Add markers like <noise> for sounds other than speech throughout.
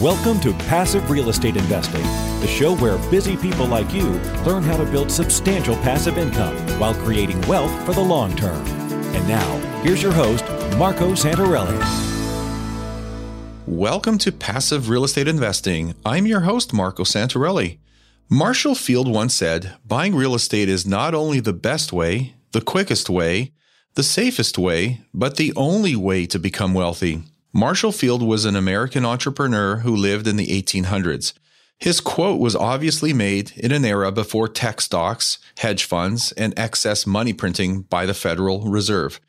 Welcome to Passive Real Estate Investing, the show where busy people like you learn how to build substantial passive income while creating wealth for the long term. And now, here's your host, Marco Santarelli. Welcome to Passive Real Estate Investing. I'm your host, Marco Santarelli. Marshall Field once said, Buying real estate is not only the best way, the quickest way, the safest way, but the only way to become wealthy. Marshall Field was an American entrepreneur who lived in the 1800s. His quote was obviously made in an era before tech stocks, hedge funds, and excess money printing by the Federal Reserve.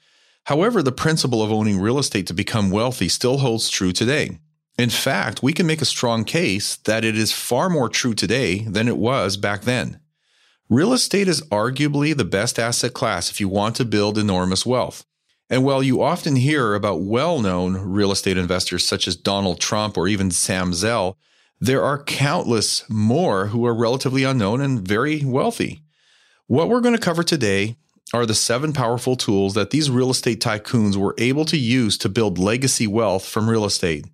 However, the principle of owning real estate to become wealthy still holds true today. In fact, we can make a strong case that it is far more true today than it was back then. Real estate is arguably the best asset class if you want to build enormous wealth. And while you often hear about well known real estate investors such as Donald Trump or even Sam Zell, there are countless more who are relatively unknown and very wealthy. What we're going to cover today are the seven powerful tools that these real estate tycoons were able to use to build legacy wealth from real estate.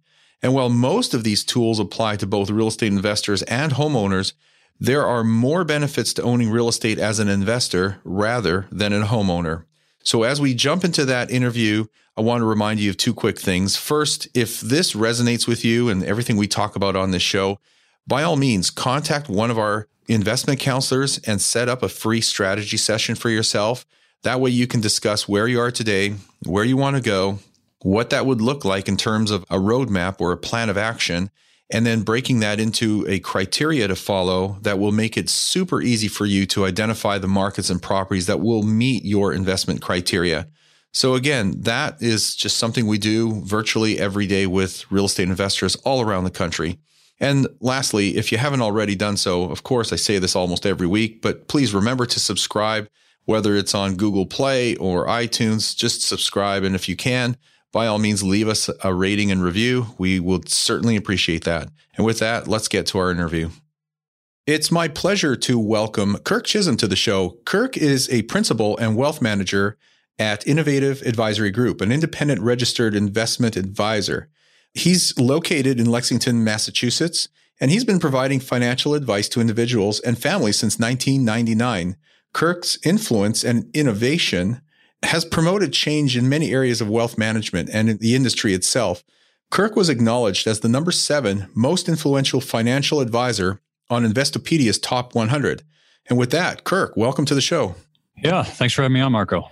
And while most of these tools apply to both real estate investors and homeowners, there are more benefits to owning real estate as an investor rather than a homeowner. So, as we jump into that interview, I want to remind you of two quick things. First, if this resonates with you and everything we talk about on this show, by all means, contact one of our investment counselors and set up a free strategy session for yourself. That way, you can discuss where you are today, where you want to go, what that would look like in terms of a roadmap or a plan of action, and then breaking that into a criteria to follow that will make it super easy for you to identify the markets and properties that will meet your investment criteria. So again, that is just something we do virtually every day with real estate investors all around the country. And lastly, if you haven't already done so, of course, I say this almost every week, but please remember to subscribe, whether it's on Google Play or iTunes, just subscribe. And if you can, by all means, leave us a rating and review. We would certainly appreciate that. And with that, let's get to our interview. It's my pleasure to welcome Kirk Chisholm to the show. Kirk is a principal and wealth manager at Innovative Advisory Group, an independent registered investment advisor. He's located in Lexington, Massachusetts, and he's been providing financial advice to individuals and families since 1999. Kirk's influence and innovation has promoted change in many areas of wealth management and in the industry itself. Kirk was acknowledged as the number seven most influential financial advisor on Investopedia's top 100. And with that, Kirk, welcome to the show. Yeah, thanks for having me on, Marco.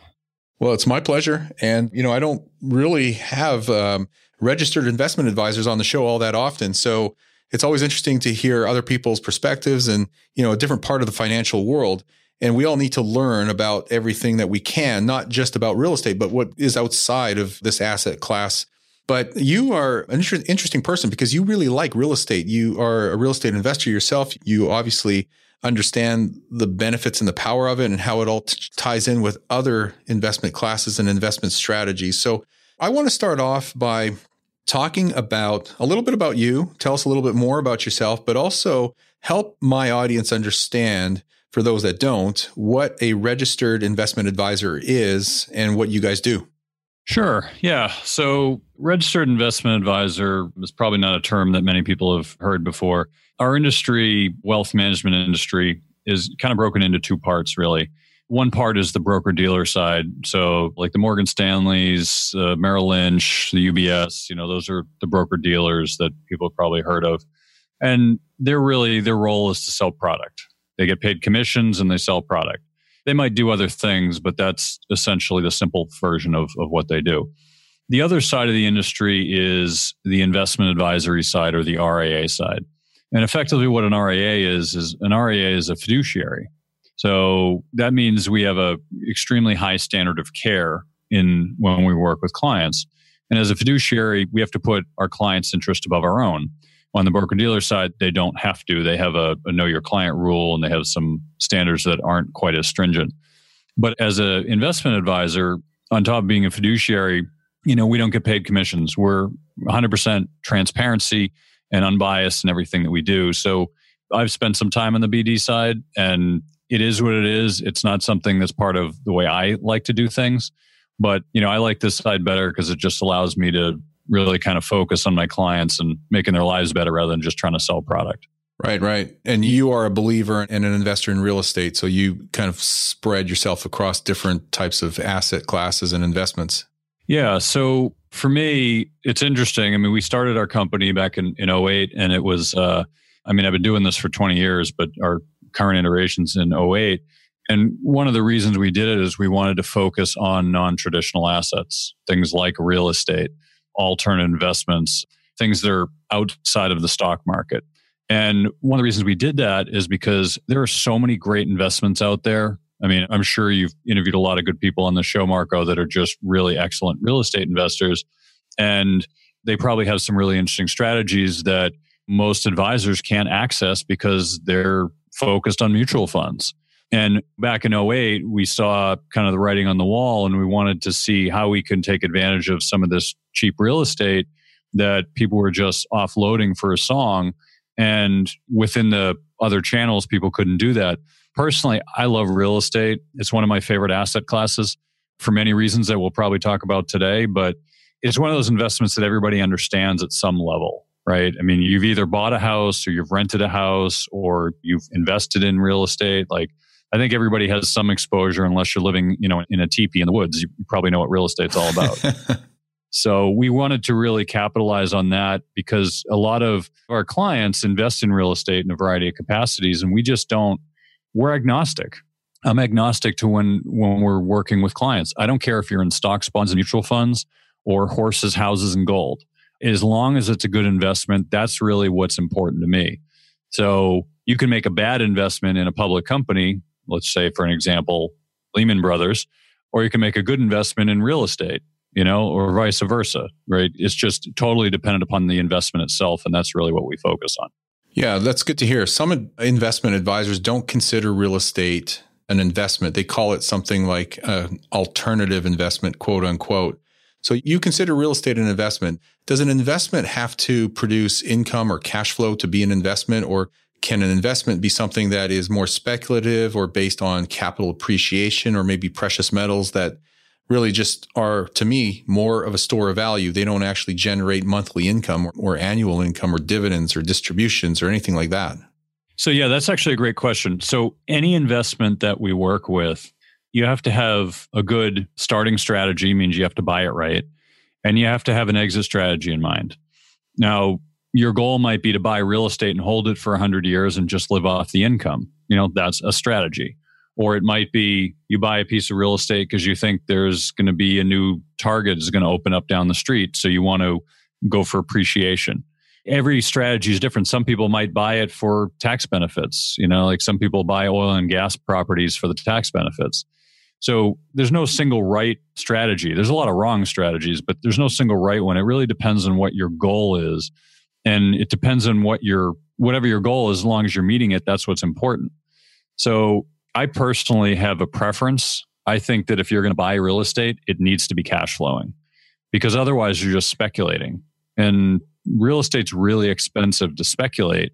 Well, it's my pleasure. And, you know, I don't really have um, registered investment advisors on the show all that often. So it's always interesting to hear other people's perspectives and, you know, a different part of the financial world. And we all need to learn about everything that we can, not just about real estate, but what is outside of this asset class. But you are an inter- interesting person because you really like real estate. You are a real estate investor yourself. You obviously understand the benefits and the power of it and how it all t- ties in with other investment classes and investment strategies. So I want to start off by talking about a little bit about you. Tell us a little bit more about yourself, but also help my audience understand for those that don't, what a registered investment advisor is and what you guys do. Sure. Yeah. So, registered investment advisor is probably not a term that many people have heard before. Our industry, wealth management industry, is kind of broken into two parts, really. One part is the broker dealer side. So, like the Morgan Stanleys, uh, Merrill Lynch, the UBS, you know, those are the broker dealers that people have probably heard of. And they're really, their role is to sell product. They get paid commissions and they sell product. They might do other things, but that's essentially the simple version of, of what they do. The other side of the industry is the investment advisory side or the RIA side. And effectively, what an RIA is, is an RIA is a fiduciary. So that means we have a extremely high standard of care in when we work with clients. And as a fiduciary, we have to put our client's interest above our own. On the broker dealer side, they don't have to. They have a, a know your client rule and they have some standards that aren't quite as stringent. But as an investment advisor, on top of being a fiduciary, you know, we don't get paid commissions. We're 100% transparency and unbiased in everything that we do. So I've spent some time on the BD side and it is what it is. It's not something that's part of the way I like to do things. But, you know, I like this side better because it just allows me to really kind of focus on my clients and making their lives better rather than just trying to sell product. Right, right. And you are a believer and an investor in real estate. So you kind of spread yourself across different types of asset classes and investments. Yeah. So for me, it's interesting. I mean, we started our company back in, in 08 and it was, uh, I mean, I've been doing this for 20 years, but our current iterations in 08. And one of the reasons we did it is we wanted to focus on non traditional assets, things like real estate, alternate investments, things that are outside of the stock market. And one of the reasons we did that is because there are so many great investments out there. I mean, I'm sure you've interviewed a lot of good people on the show, Marco, that are just really excellent real estate investors. And they probably have some really interesting strategies that most advisors can't access because they're focused on mutual funds. And back in 08, we saw kind of the writing on the wall and we wanted to see how we can take advantage of some of this cheap real estate that people were just offloading for a song and within the other channels, people couldn't do that. Personally, I love real estate. It's one of my favorite asset classes for many reasons that we'll probably talk about today. But it's one of those investments that everybody understands at some level, right? I mean, you've either bought a house or you've rented a house or you've invested in real estate. Like, I think everybody has some exposure unless you're living, you know, in a teepee in the woods. You probably know what real estate's all about. <laughs> So we wanted to really capitalize on that because a lot of our clients invest in real estate in a variety of capacities and we just don't we're agnostic. I'm agnostic to when when we're working with clients. I don't care if you're in stocks, bonds and mutual funds or horses, houses and gold. As long as it's a good investment, that's really what's important to me. So you can make a bad investment in a public company, let's say for an example, Lehman Brothers, or you can make a good investment in real estate you know, or vice versa, right? It's just totally dependent upon the investment itself. And that's really what we focus on. Yeah, that's good to hear. Some investment advisors don't consider real estate an investment. They call it something like an alternative investment, quote unquote. So you consider real estate an investment. Does an investment have to produce income or cash flow to be an investment? Or can an investment be something that is more speculative or based on capital appreciation or maybe precious metals that really just are, to me, more of a store of value. They don't actually generate monthly income or, or, annual income or dividends or distributions or anything like that. So, yeah, that's actually a great question. So, any investment that we work with, you have to have a good starting strategy, means you have to buy it right, and you have to have an exit strategy in mind. Now, your goal might be to buy real estate and hold it for 100 years and just live off the income. You know, that's a strategy. Or it might be you buy a piece of real estate because you think there's going to be a new target is going to open up down the street so you want to go for appreciation. Every strategy is different. Some people might buy it for tax benefits you know like some people buy oil and gas properties for the tax benefits. So there's no single right strategy. There's a lot of wrong strategies but there's no single right one. It really depends on what your goal is and it depends on what your whatever your goal is as long as you're meeting it that's what's important so I personally have a preference. I think that if you're going to buy real estate, it needs to be cash flowing because otherwise you're just speculating. And real estate's really expensive to speculate.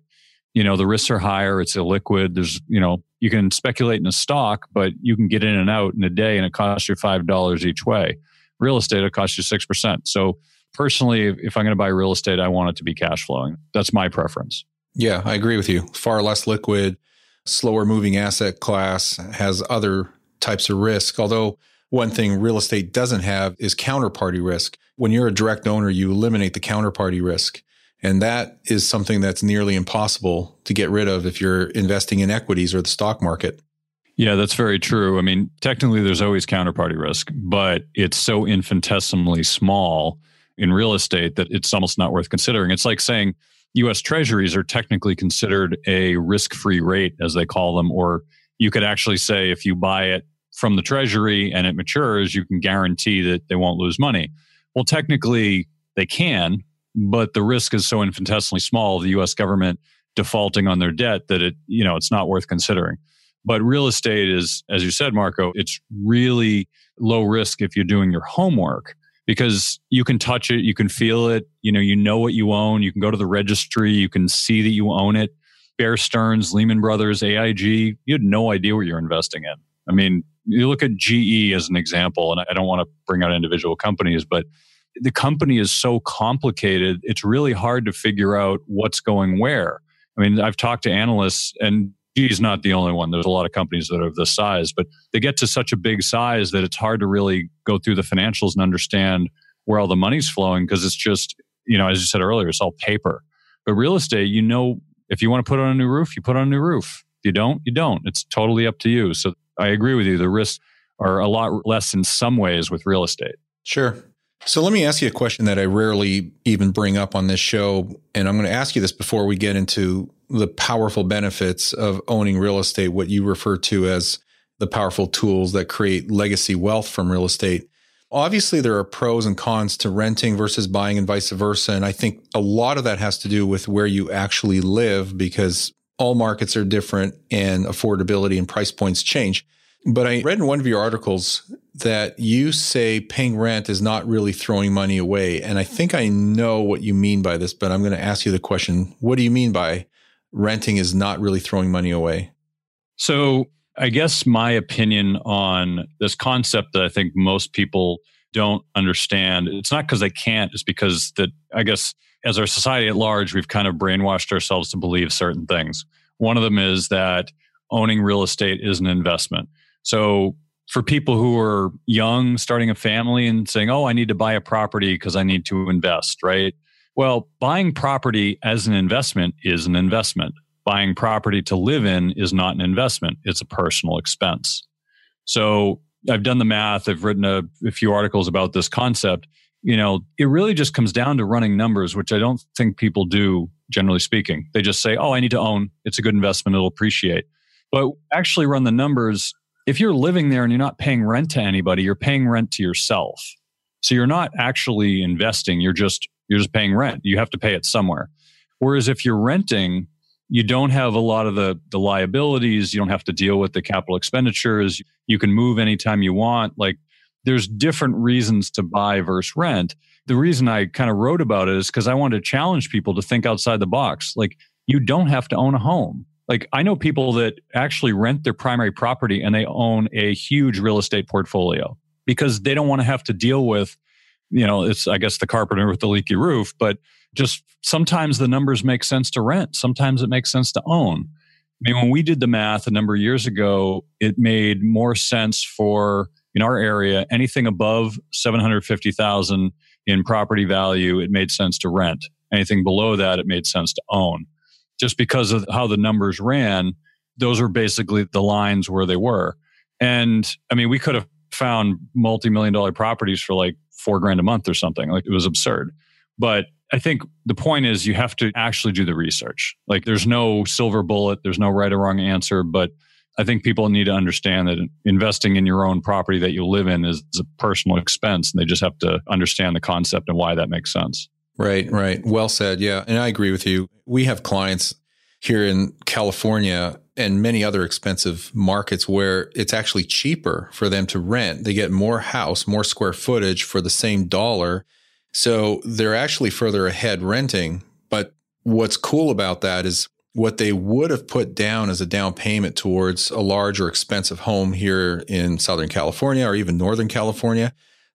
You know, the risks are higher, it's illiquid. There's, you know, you can speculate in a stock, but you can get in and out in a day and it costs you $5 each way. Real estate, it costs you 6%. So personally, if I'm going to buy real estate, I want it to be cash flowing. That's my preference. Yeah, I agree with you. Far less liquid slower moving asset class has other types of risk. Although one thing real estate doesn't have is counterparty risk. When you're a direct owner, you eliminate the counterparty risk. And that is something that's nearly impossible to get rid of if you're investing in equities or the stock market. Yeah, that's very true. I mean, technically, there's always counterparty risk, but it's so infinitesimally small in real estate that it's almost not worth considering. It's like saying, US treasuries are technically considered a risk free rate, as they call them, or you could actually say if you buy it from the treasury and it matures, you can guarantee that they won't lose money. Well, technically, they can, but the risk is so infinitesimally small the US government defaulting on their debt that it, you know, it's not worth considering. But real estate is, as you said, Marco, it's really low risk if you're doing your homework because you can touch it, you can feel it, you know, you know what you own, you can go to the registry, you can see that you own it. Bear Stearns, Lehman Brothers, AIG, you had no idea what you're investing in. I mean, you look at GE as an example, and I don't want to bring out individual companies, but the company is so complicated, it's really hard to figure out what's going where. I mean, I've talked to analysts, and GE's not the only one. There's a lot of companies that are of this size, but they get to such a big size that it's hard to really go through the financials and understand where all the money's flowing because it's just, you know, as you said earlier, it's all paper. But real estate, you know, if you want to put on a new roof, you put on a new roof. If you don't, you don't. It's totally up to you. So I agree with you. The risks are a lot less in some ways with real estate. Sure. So let me ask you a question that I rarely even bring up on this show. And I'm going to ask you this before we get into the powerful benefits of owning real estate, what you refer to as the powerful tools that create legacy wealth from real estate. Obviously, there are pros and cons to renting versus buying and vice versa. And I think a lot of that has to do with where you actually live because all markets are different and affordability and price points change. But I read in one of your articles that you say paying rent is not really throwing money away. And I think I know what you mean by this, but I'm going to ask you the question What do you mean by renting is not really throwing money away? So I guess my opinion on this concept that I think most people don't understand, it's not because they can't, it's because that I guess as our society at large, we've kind of brainwashed ourselves to believe certain things. One of them is that owning real estate is an investment. So for people who are young, starting a family and saying, oh, I need to buy a property because I need to invest, right? Well, buying property as an investment is an investment buying property to live in is not an investment, it's a personal expense. So I've done the math, I've written a, a, few articles about this concept. You know, it really just comes down to running numbers, which I don't think people do, generally speaking. They just say, oh, I need to own, it's a good investment, it'll appreciate. But actually run the numbers. If you're living there and you're not paying rent to anybody, you're paying rent to yourself. So you're not actually investing, you're just you're just paying rent. You have to pay it somewhere. Whereas if you're renting, you don't have a lot of the, the liabilities. You don't have to deal with the capital expenditures. You can move anytime you want. Like there's different reasons to buy versus rent. The reason I kind of wrote about it is because I wanted to challenge people to think outside the box. Like you don't have to own a home. Like I know people that actually rent their primary property and they own a huge real estate portfolio because they don't want to have to deal with, you know, it's I guess the carpenter with the leaky roof, but just sometimes the numbers make sense to rent, sometimes it makes sense to own. I mean, when we did the math a number of years ago, it made more sense for in our area anything above 750,000 in property value, it made sense to rent. Anything below that, it made sense to own. Just because of how the numbers ran, those were basically the lines where they were. And I mean, we could have found multi million dollar properties for like four grand a month or something. Like it was absurd. But I think the point is you have to actually do the research. Like there's no silver bullet, there's no right or wrong answer, but I think people need to understand that investing in your own property that you live in is, a personal expense and they just have to understand the concept and why that makes sense. Right, right. Well said. Yeah. And I agree with you. We have clients here in California and many other expensive markets where it's actually cheaper for them to rent. They get more house, more square footage for the same dollar so they're actually further ahead renting. But what's cool about that is what they would have put down as a down payment towards a large or expensive home here in Southern California or even Northern California.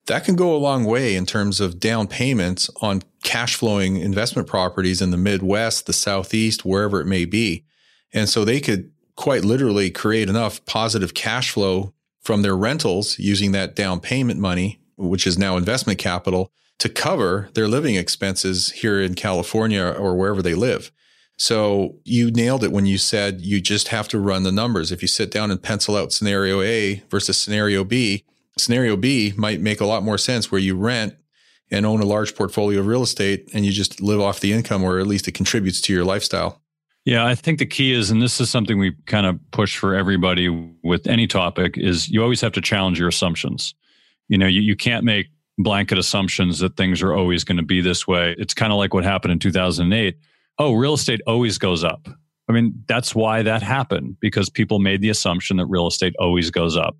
That can go a long way in terms of down payments on cash flowing investment properties in the Midwest, the Southeast, wherever it may be. And so they could quite literally create enough positive cash flow from their rentals using that down payment money, which is now investment capital, to cover their living expenses here in California or wherever they live. So you nailed it when you said you just have to run the numbers. If you sit down and pencil out scenario A versus scenario B, scenario B might make a lot more sense where you rent and own a large portfolio of real estate and you just live off the income or at least it contributes to your lifestyle. Yeah, I think the key is, and this is something we kind of push for everybody with any topic, is you always have to challenge your assumptions. You know, you, you can't make blanket assumptions that things are always going to be this way. It's kind of like what happened in 2008. Oh, real estate always goes up. I mean, that's why that happened because people made the assumption that real estate always goes up.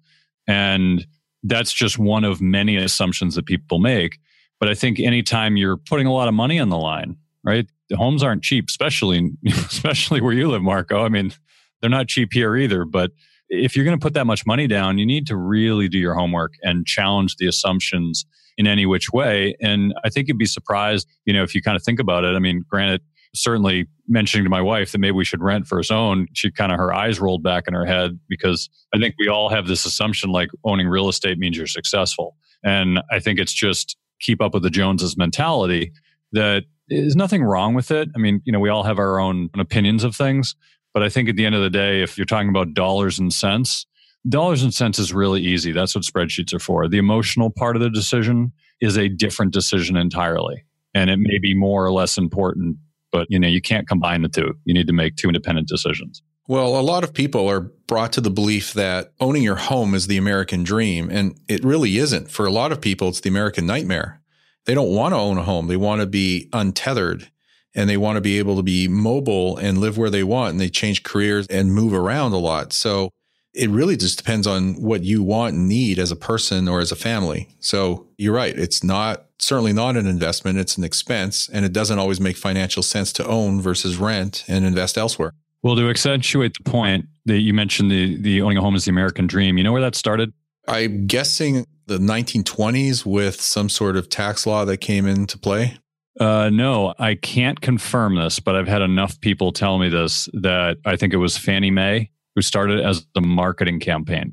And that's just one of many assumptions that people make. But I think anytime you're putting a lot of money on the line, right? The homes aren't cheap, especially <laughs> especially where you live, Marco. I mean, they're not cheap here either, but if you're going to put that much money down, you need to really do your homework and challenge the assumptions in any which way. And I think you'd be surprised, you know, if you kind of think about it. I mean, granted, certainly mentioning to my wife that maybe we should rent versus own, she kind of her eyes rolled back in her head because I think we all have this assumption like owning real estate means you're successful. And I think it's just keep up with the Joneses mentality that is nothing wrong with it. I mean, you know, we all have our own opinions of things, but I think at the end of the day, if you're talking about dollars and cents, dollars and cents is really easy. That's what spreadsheets are for. The emotional part of the decision is a different decision entirely. And it may be more or less important, but you know, you can't combine the two. You need to make two independent decisions. Well, a lot of people are brought to the belief that owning your home is the American dream, and it really isn't. For a lot of people, it's the American nightmare. They don't want to own a home. They want to be untethered and they want to be able to be mobile and live where they want and they change careers and move around a lot. So it really just depends on what you want and need as a person or as a family. So you're right. It's not certainly not an investment. It's an expense and it doesn't always make financial sense to own versus rent and invest elsewhere. Well, to accentuate the point that you mentioned, the the owning a home is the American dream. You know where that started? I'm guessing the 1920s with some sort of tax law that came into play. Uh, no, I can't confirm this, but I've had enough people tell me this that I think it was Fannie Mae who started as the marketing campaign.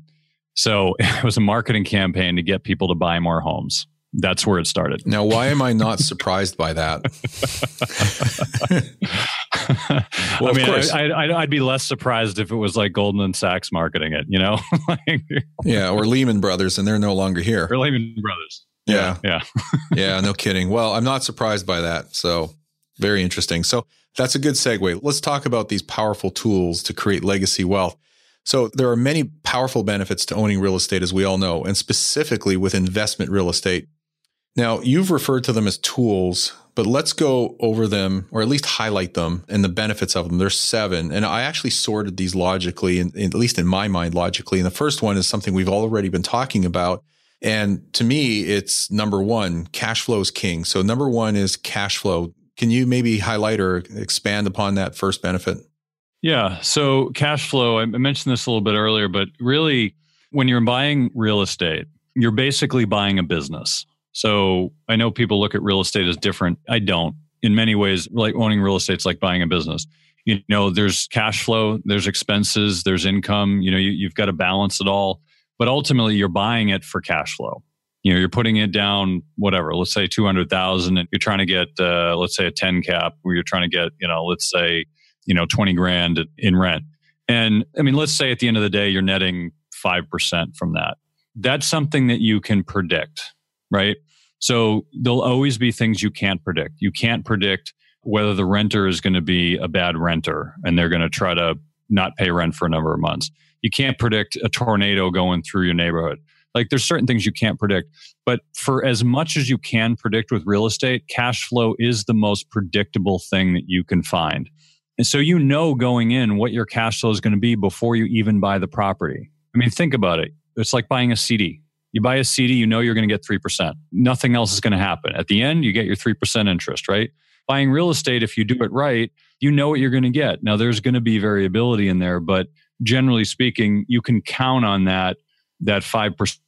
So <laughs> it was a marketing campaign to get people to buy more homes. That's where it started. Now, why am I not surprised by that? <laughs> well, I mean, I, would be less surprised if it was like Goldman Sachs marketing it, you know? <laughs> yeah, or Lehman Brothers, and they're no longer here. Or Lehman Brothers. Yeah. Yeah. <laughs> yeah, no kidding. Well, I'm not surprised by that. So, very interesting. So, that's a good segue. Let's talk about these powerful tools to create legacy wealth. So there are many powerful benefits to owning real estate, as we all know, and specifically with investment real estate. Now, you've referred to them as tools, but let's go over them or at least highlight them and the benefits of them. There's seven. And I actually sorted these logically, and at least in my mind, logically. And the first one is something we've already been talking about. And to me, it's number one, cash flow is king. So number one is cash flow. Can you maybe highlight or expand upon that first benefit? Yeah. So cash flow, I mentioned this a little bit earlier, but really when you're buying real estate, you're basically buying a business. So I know people look at real estate as different. I don't. In many ways, like owning real estate is like buying a business. You know, there's cash flow, there's expenses, there's income. You know, you, you've got to balance it all. But ultimately, you're buying it for cash flow. You know, you're putting it down, whatever. Let's say two hundred thousand, and you're trying to get, uh, let's say, a ten cap, where you're trying to get, you know, let's say, you know, twenty grand in rent. And I mean, let's say at the end of the day, you're netting five percent from that. That's something that you can predict, right? So there'll always be things you can't predict. You can't predict whether the renter is going to be a bad renter and they're going to try to not pay rent for a number of months. You can't predict a tornado going through your neighborhood. Like there's certain things you can't predict. But for as much as you can predict with real estate, cash flow is the most predictable thing that you can find. And so you know going in what your cash flow is going to be before you even buy the property. I mean, think about it. It's like buying a CD. You buy a CD, you know you're going to get 3%. Nothing else is going to happen. At the end, you get your 3% interest, right? Buying real estate, if you do it right, you know what you're going to get. Now, there's going to be variability in there, but generally speaking, you can count on that, that 5%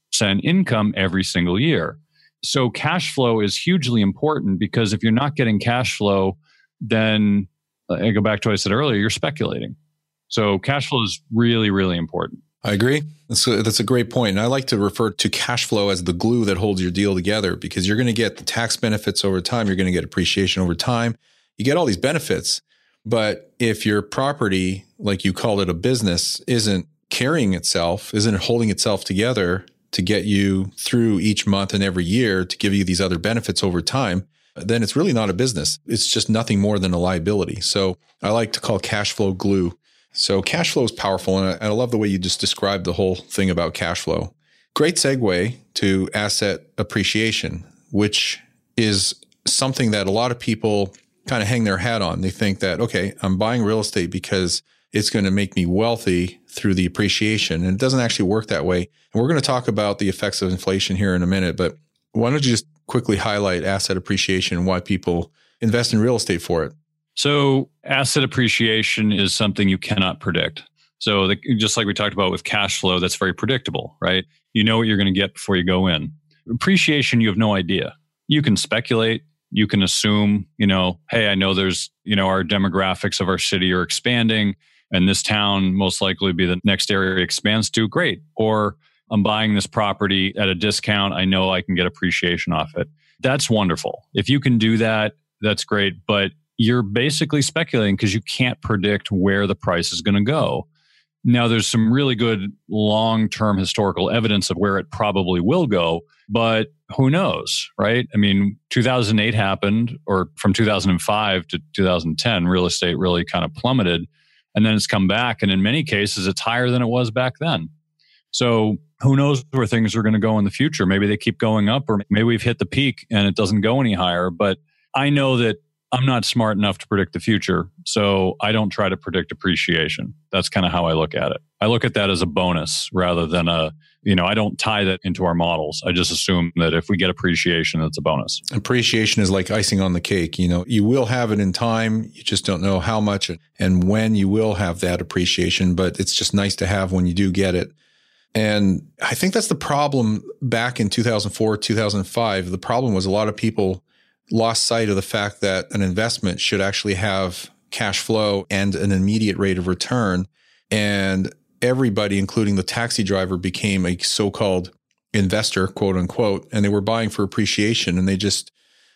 income every single year. So cash flow is hugely important because if you're not getting cash flow, then uh, I go back to what I said earlier, you're speculating. So cash flow is really, really important. I agree. That's a, that's a great point. And I like to refer to cash flow as the glue that holds your deal together because you're going to get the tax benefits over time. You're going to get appreciation over time. You get all these benefits. But if your property, like you called it a business, isn't carrying itself, isn't holding itself together to get you through each month and every year to give you these other benefits over time, then it's really not a business. It's just nothing more than a liability. So I like to call cash flow glue so cash flow is powerful. And I, love the way you just described the whole thing about cash flow. Great segue to asset appreciation, which is something that a lot of people kind of hang their hat on. They think that, okay, I'm buying real estate because it's going to make me wealthy through the appreciation. And it doesn't actually work that way. And we're going to talk about the effects of inflation here in a minute. But why don't you just quickly highlight asset appreciation and why people invest in real estate for it? So, asset appreciation is something you cannot predict. So, the, just like we talked about with cash flow, that's very predictable, right? You know what you're going to get before you go in. appreciation, you have no idea. You can speculate, you can assume, you know, hey, I know there's, you know, our demographics of our city are expanding and this town most likely be the next area expands to. Great. Or I'm buying this property at a discount. I know I can get appreciation off it. That's wonderful. If you can do that, that's great. But you're basically speculating because you can't predict where the price is going to go. Now, there's some really good long term historical evidence of where it probably will go, but who knows, right? I mean, 2008 happened, or from 2005 to 2010, real estate really kind of plummeted. And then it's come back. And in many cases, it's higher than it was back then. So who knows where things are going to go in the future? Maybe they keep going up, or maybe we've hit the peak and it doesn't go any higher. But I know that I'm not smart enough to predict the future. So I don't try to predict appreciation. That's kind of how I look at it. I look at that as a bonus rather than a, you know, I don't tie that into our models. I just assume that if we get appreciation, it's a bonus. Appreciation is like icing on the cake. You know, you will have it in time. You just don't know how much and when you will have that appreciation, but it's just nice to have when you do get it. And I think that's the problem back in 2004, 2005. The problem was a lot of people lost sight of the fact that an investment should actually have cash flow and an immediate rate of return. And everybody, including the taxi driver, became a so called investor, quote unquote, and they were buying for appreciation. And they just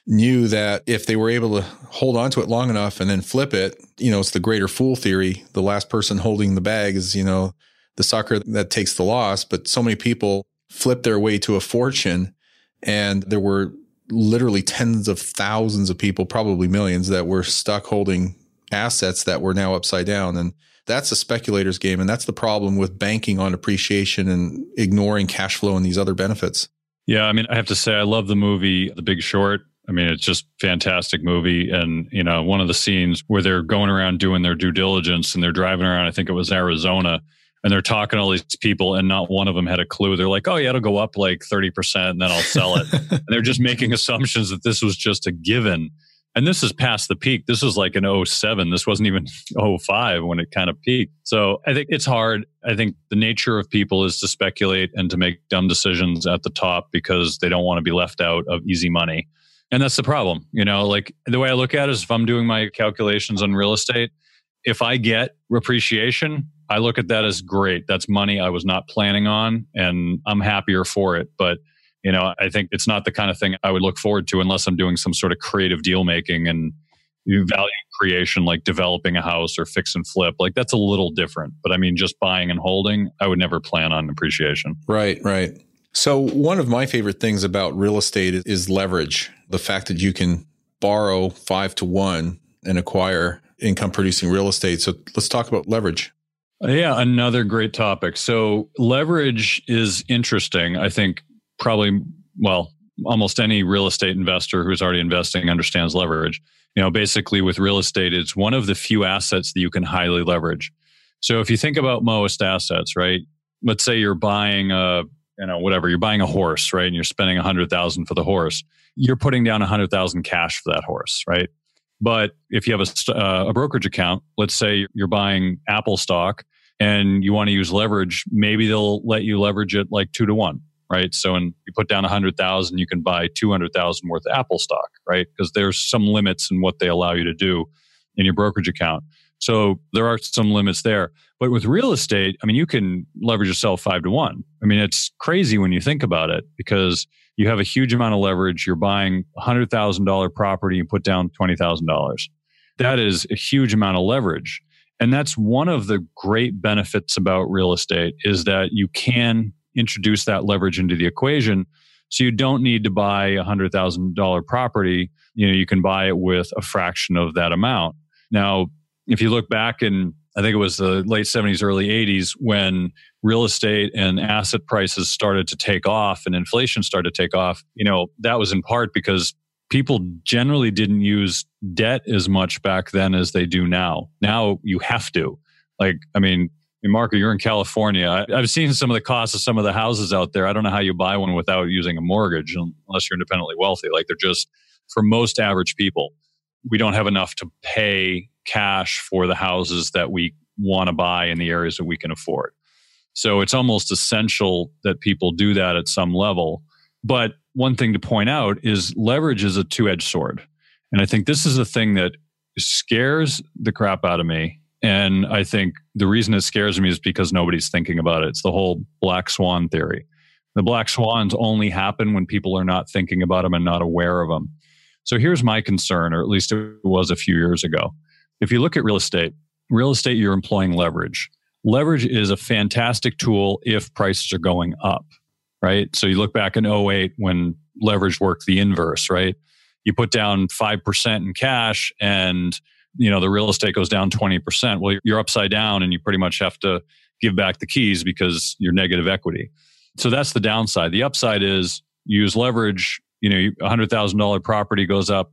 knew that if they were able to hold on to it long enough and then flip it, you know, it's the greater fool theory. The last person holding the bag is, you know, the sucker that takes the loss. But so many people flipped their way to a fortune. And there were literally tens of thousands of people, probably millions, that were stuck holding assets that were now upside down. And that's a speculator's game. And that's the problem with banking on appreciation and ignoring cash flow and these other benefits. Yeah. I mean, I have to say, I love the movie The Big Short. I mean, it's just fantastic movie. And, you know, one of the scenes where they're going around doing their due diligence and they're driving around, I think it was Arizona and they're talking to all these people and not one of them had a clue. They're like oh yeah it'll go up like 30% and then i'll sell it. <laughs> And they're just making assumptions that this was just a given. And this is past the peak. This is like an 07 this wasn't even <laughs> 05 when it kind of peaked. So i think it's hard. I think the nature of people is to speculate and to make dumb decisions at the top because they don't want to be left out of easy money. And that's the problem you know? Like the way i look at it is if i'm doing my calculations on real estate if i get appreciation I look at that as great. That's money I was not planning on, and I'm happier for it. But you know, I think it's not the kind of thing I would look forward to unless I'm doing some sort of creative deal making and value creation, like developing a house or fix and flip. Like that's a little different. But I mean, just buying and holding, I would never plan on appreciation. Right, right. So one of my favorite things about real estate is leverage. The fact that you can borrow five to one and acquire income producing real estate. So let's talk about leverage. Yeah, another great topic. So leverage is interesting. I think probably, well, almost any real estate investor who's already investing understands leverage. You know, basically with real estate, it's one of the few assets that you can highly leverage. So if you think about most assets, right? Let's say you're buying a, you know, whatever, you're buying a horse, right? And you're spending a hundred thousand for the horse. You're putting down a hundred thousand cash for that horse, right? But if you have a, uh, a brokerage account, let's say you're buying Apple stock and you want to use leverage, maybe they'll let you leverage it like two to one, right? So, when you put down a hundred thousand, you can buy two hundred thousand worth of Apple stock, right? Because there's some limits in what they allow you to do in your brokerage account. So there are some limits there. But with real estate, I mean, you can leverage yourself five to one. I mean, it's crazy when you think about it because you have a huge amount of leverage. You're buying a hundred thousand dollar property and put down twenty thousand dollars. That is a huge amount of leverage. And that's one of the great benefits about real estate is that you can introduce that leverage into the equation. So you don't need to buy a hundred thousand dollar property. You know, you can buy it with a fraction of that amount. Now, if you look back in, I think it was the late 70s, early 80s, when real estate and asset prices started to take off and inflation started to take off, you know, that was in part because people generally didn't use debt as much back then as they do now. Now you have to. Like, I mean, Marco, you're in California. I, have seen some of the costs of some of the houses out there. I don't know how you buy one without using a mortgage unless you're independently wealthy. Like, they're just, for most average people, we don't have enough to pay cash for the houses that we want to buy in the areas that we can afford. So it's almost essential that people do that at some level. But one thing to point out is leverage is a two edged sword. And I think this is the thing that scares the crap out of me. And I think the reason it scares me is because nobody's thinking about it. It's the whole black swan theory. The black swans only happen when people are not thinking about them and not aware of them. So here's my concern, or at least it was a few years ago. If you look at real estate, real estate, you're employing leverage. Leverage is a fantastic tool if prices are going up, right? So you look back in 08 when leverage worked the inverse, right? You put down 5% in cash and you know the real estate goes down 20%. Well, you're upside down and you pretty much have to give back the keys because you're negative equity. So that's the downside. The upside is you use leverage, you know, a $100,000 property goes up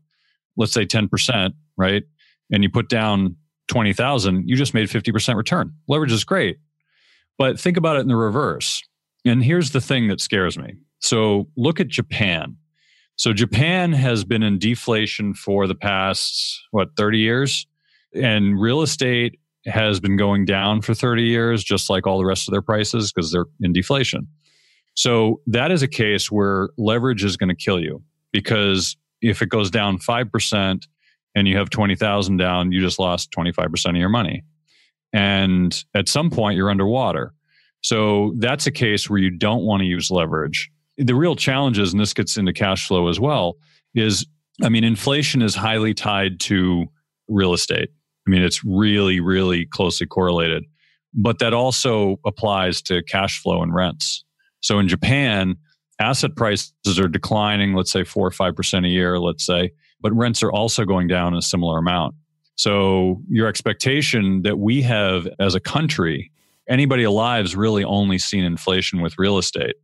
let's say 10%, right? And you put down 20,000, you just made 50% return. Leverage is great. But think about it in the reverse. And here's the thing that scares me. So look at Japan. So Japan has been in deflation for the past, what, 30 years? And real estate has been going down for 30 years, just like all the rest of their prices, because they're in deflation. So that is a case where leverage is going to kill you because if it goes down 5%, and you have 20,000 down, you just lost 25% of your money. And at some point you're underwater. So that's a case where you don't want to use leverage. The real challenge is, and this gets into cash flow as well, is I mean, inflation is highly tied to real estate. I mean, it's really, really closely correlated. But that also applies to cash flow and rents. So in Japan, asset prices are declining, let's say four or 5% a year, let's say but rents are also going down a similar amount. So your expectation that we have as a country, anybody alive has really only seen inflation with real estate.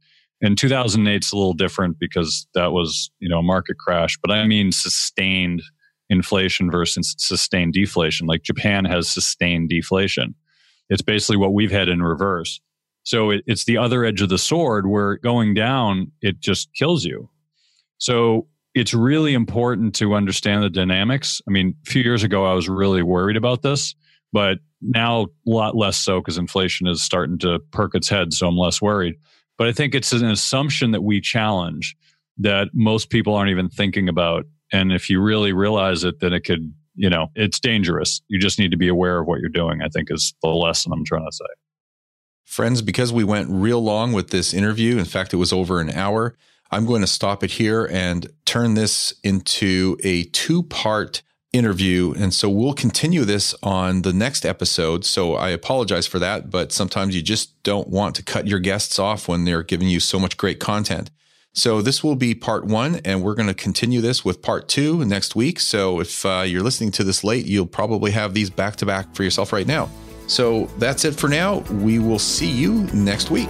In 2008, it's a little different because that was, you know, a market crash, but I mean sustained inflation versus sustained deflation. Like Japan has sustained deflation. It's basically what we've had in reverse. So it, it's the other edge of the sword where going down, it just kills you. So it's really important to understand the dynamics. I mean, a few years ago, I was really worried about this, but now a lot less so because inflation is starting to perk its head. So I'm less worried. But I think it's an assumption that we challenge that most people aren't even thinking about. And if you really realize it, then it could, you know, it's dangerous. You just need to be aware of what you're doing, I think is the lesson I'm trying to say. Friends, because we went real long with this interview, in fact, it was over an hour. I'm going to stop it here and turn this into a two part interview. And so we'll continue this on the next episode. So I apologize for that, but sometimes you just don't want to cut your guests off when they're giving you so much great content. So this will be part one, and we're going to continue this with part two next week. So if uh, you're listening to this late, you'll probably have these back to back for yourself right now. So that's it for now. We will see you next week.